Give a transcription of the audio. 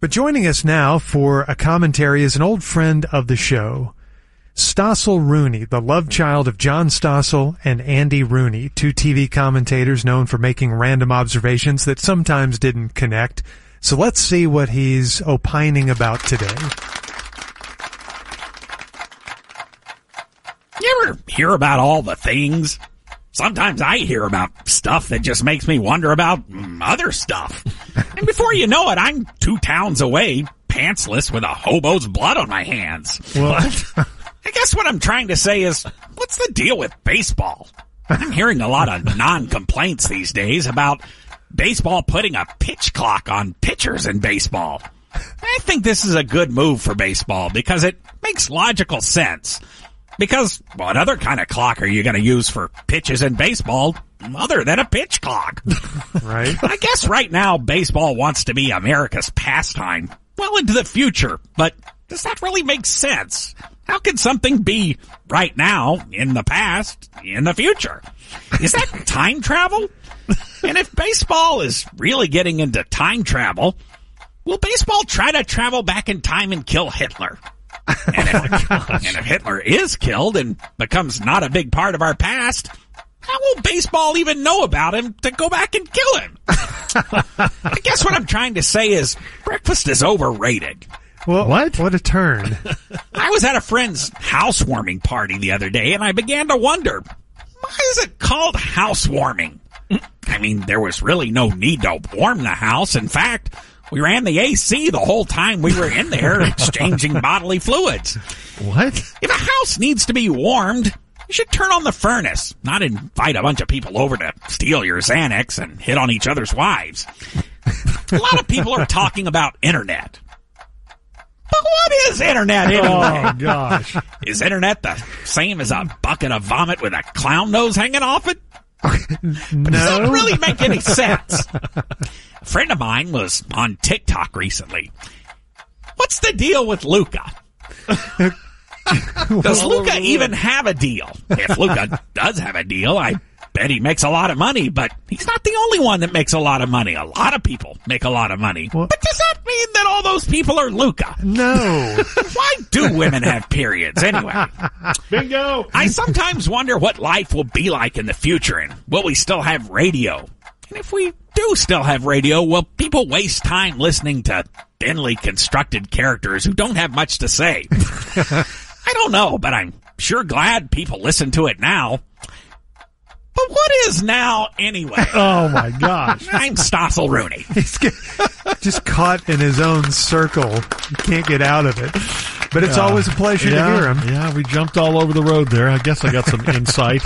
But joining us now for a commentary is an old friend of the show, Stossel Rooney, the love child of John Stossel and Andy Rooney, two TV commentators known for making random observations that sometimes didn't connect. So let's see what he's opining about today. You ever hear about all the things? Sometimes I hear about stuff that just makes me wonder about other stuff. and before you know it, I'm two towns away, pantsless with a hobo's blood on my hands. What? I guess what I'm trying to say is, what's the deal with baseball? I'm hearing a lot of non-complaints these days about baseball putting a pitch clock on pitchers in baseball. I think this is a good move for baseball because it makes logical sense. Because what other kind of clock are you going to use for pitches in baseball other than a pitch clock? right? I guess right now baseball wants to be America's pastime well into the future, but does that really make sense? How can something be right now, in the past, in the future? Is that time travel? And if baseball is really getting into time travel, will baseball try to travel back in time and kill Hitler? And if, oh and if Hitler is killed and becomes not a big part of our past, how will baseball even know about him to go back and kill him? I guess what I'm trying to say is breakfast is overrated. Well, what? What a turn. I was at a friend's housewarming party the other day and I began to wonder, why is it called housewarming? I mean, there was really no need to warm the house. In fact, we ran the AC the whole time we were in there exchanging bodily fluids. What? If a house needs to be warmed, you should turn on the furnace, not invite a bunch of people over to steal your Xanax and hit on each other's wives. a lot of people are talking about internet. But what is internet anyway? Oh gosh. Is internet the same as a bucket of vomit with a clown nose hanging off it? No, Does that really make any sense? A friend of mine was on TikTok recently. What's the deal with Luka? Does Luka even have a deal? If Luka does have a deal, I bet he makes a lot of money, but he's not the only one that makes a lot of money. A lot of people make a lot of money. Well- but does that mean that all those people are Luka? No. Why do women have periods anyway? Bingo. I sometimes wonder what life will be like in the future and will we still have radio? And if we do still have radio, will people waste time listening to thinly constructed characters who don't have much to say? I don't know, but I'm sure glad people listen to it now. But what is now anyway? Oh my gosh. I'm Stossel Rooney. He's get- just caught in his own circle. You can't get out of it. But it's always a pleasure yeah, to hear him. Yeah, we jumped all over the road there. I guess I got some insight.